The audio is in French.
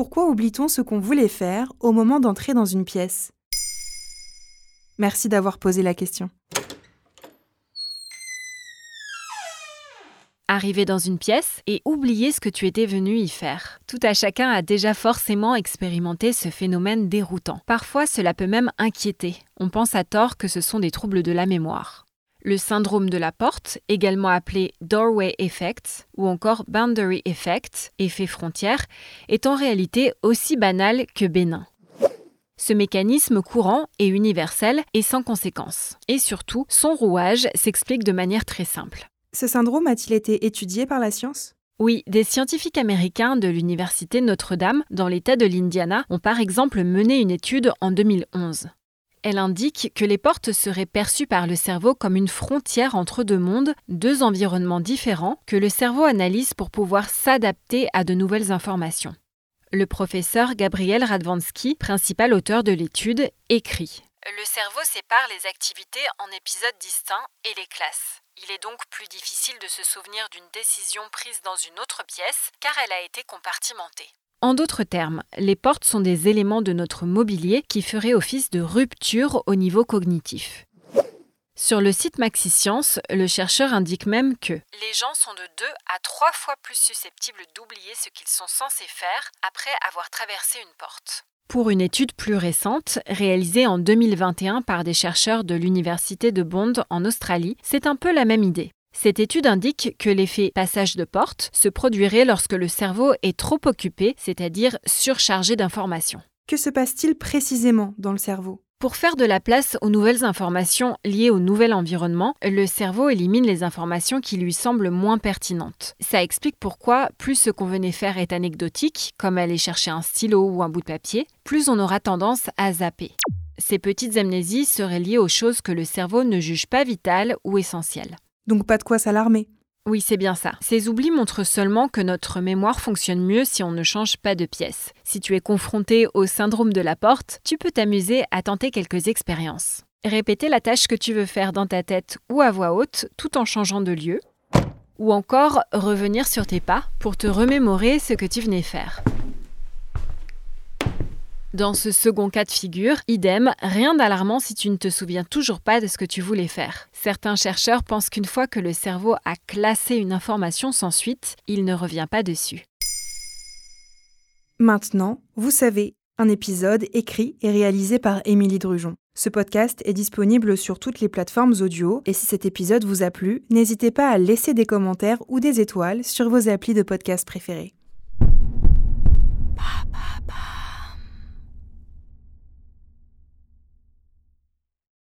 Pourquoi oublie-t-on ce qu'on voulait faire au moment d'entrer dans une pièce? Merci d'avoir posé la question. Arriver dans une pièce et oublier ce que tu étais venu y faire. Tout à chacun a déjà forcément expérimenté ce phénomène déroutant. Parfois, cela peut même inquiéter. On pense à tort que ce sont des troubles de la mémoire. Le syndrome de la porte, également appelé doorway effect ou encore boundary effect, effet frontière, est en réalité aussi banal que bénin. Ce mécanisme courant et universel est sans conséquence. Et surtout, son rouage s'explique de manière très simple. Ce syndrome a-t-il été étudié par la science? Oui, des scientifiques américains de l'Université Notre-Dame, dans l'État de l'Indiana, ont par exemple mené une étude en 2011. Elle indique que les portes seraient perçues par le cerveau comme une frontière entre deux mondes, deux environnements différents, que le cerveau analyse pour pouvoir s'adapter à de nouvelles informations. Le professeur Gabriel Radvansky, principal auteur de l'étude, écrit Le cerveau sépare les activités en épisodes distincts et les classes. Il est donc plus difficile de se souvenir d'une décision prise dans une autre pièce car elle a été compartimentée. En d'autres termes, les portes sont des éléments de notre mobilier qui feraient office de rupture au niveau cognitif. Sur le site MaxiScience, le chercheur indique même que les gens sont de 2 à 3 fois plus susceptibles d'oublier ce qu'ils sont censés faire après avoir traversé une porte. Pour une étude plus récente, réalisée en 2021 par des chercheurs de l'Université de Bond en Australie, c'est un peu la même idée. Cette étude indique que l'effet passage de porte se produirait lorsque le cerveau est trop occupé, c'est-à-dire surchargé d'informations. Que se passe-t-il précisément dans le cerveau? Pour faire de la place aux nouvelles informations liées au nouvel environnement, le cerveau élimine les informations qui lui semblent moins pertinentes. Ça explique pourquoi plus ce qu'on venait faire est anecdotique, comme aller chercher un stylo ou un bout de papier, plus on aura tendance à zapper. Ces petites amnésies seraient liées aux choses que le cerveau ne juge pas vitales ou essentielles. Donc pas de quoi s'alarmer. Oui, c'est bien ça. Ces oublis montrent seulement que notre mémoire fonctionne mieux si on ne change pas de pièce. Si tu es confronté au syndrome de la porte, tu peux t'amuser à tenter quelques expériences. Répéter la tâche que tu veux faire dans ta tête ou à voix haute tout en changeant de lieu. Ou encore revenir sur tes pas pour te remémorer ce que tu venais faire. Dans ce second cas de figure, idem, rien d'alarmant si tu ne te souviens toujours pas de ce que tu voulais faire. Certains chercheurs pensent qu'une fois que le cerveau a classé une information sans suite, il ne revient pas dessus. Maintenant, vous savez, un épisode écrit et réalisé par Émilie Drujon. Ce podcast est disponible sur toutes les plateformes audio et si cet épisode vous a plu, n'hésitez pas à laisser des commentaires ou des étoiles sur vos applis de podcast préférés.